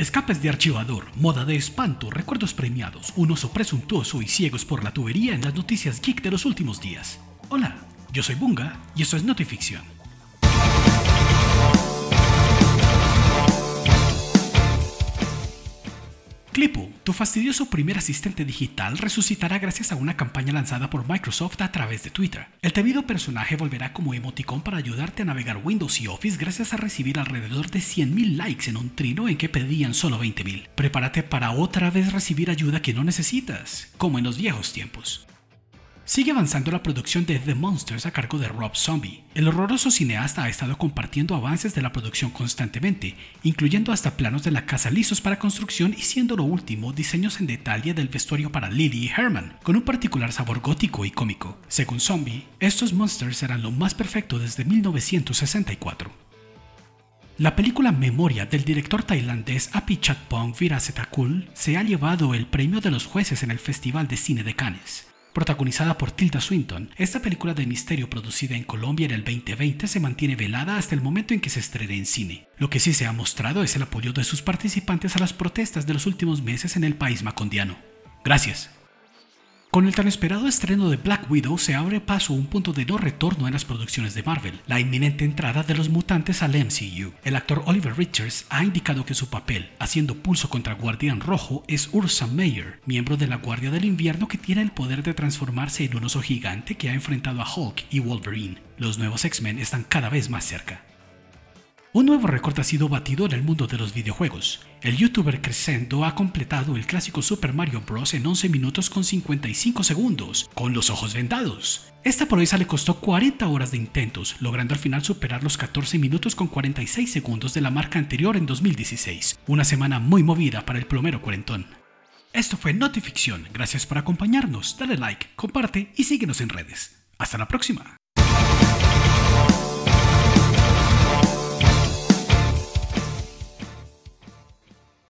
Escapes de archivador, moda de espanto, recuerdos premiados, un oso presuntuoso y ciegos por la tubería en las noticias geek de los últimos días. Hola, yo soy Bunga y esto es Notificción. Tu fastidioso primer asistente digital, resucitará gracias a una campaña lanzada por Microsoft a través de Twitter. El temido personaje volverá como emoticón para ayudarte a navegar Windows y Office gracias a recibir alrededor de 100.000 likes en un trino en que pedían solo 20.000. Prepárate para otra vez recibir ayuda que no necesitas, como en los viejos tiempos. Sigue avanzando la producción de The Monsters a cargo de Rob Zombie. El horroroso cineasta ha estado compartiendo avances de la producción constantemente, incluyendo hasta planos de la casa lisos para construcción y siendo lo último diseños en detalle del vestuario para Lily y Herman, con un particular sabor gótico y cómico. Según Zombie, estos Monsters serán lo más perfecto desde 1964. La película Memoria del director tailandés Apichatpong Virasetakul se ha llevado el premio de los jueces en el Festival de Cine de Cannes. Protagonizada por Tilda Swinton, esta película de misterio producida en Colombia en el 2020 se mantiene velada hasta el momento en que se estrene en cine. Lo que sí se ha mostrado es el apoyo de sus participantes a las protestas de los últimos meses en el país macondiano. Gracias. Con el tan esperado estreno de Black Widow se abre paso un punto de no retorno en las producciones de Marvel, la inminente entrada de los mutantes al MCU. El actor Oliver Richards ha indicado que su papel, haciendo pulso contra Guardián Rojo, es Ursa Meyer, miembro de la Guardia del Invierno que tiene el poder de transformarse en un oso gigante que ha enfrentado a Hulk y Wolverine. Los nuevos X-Men están cada vez más cerca. Un nuevo récord ha sido batido en el mundo de los videojuegos. El youtuber Crescendo ha completado el clásico Super Mario Bros. en 11 minutos con 55 segundos, con los ojos vendados. Esta proeza le costó 40 horas de intentos, logrando al final superar los 14 minutos con 46 segundos de la marca anterior en 2016. Una semana muy movida para el plomero cuarentón. Esto fue Notificción, gracias por acompañarnos, dale like, comparte y síguenos en redes. Hasta la próxima.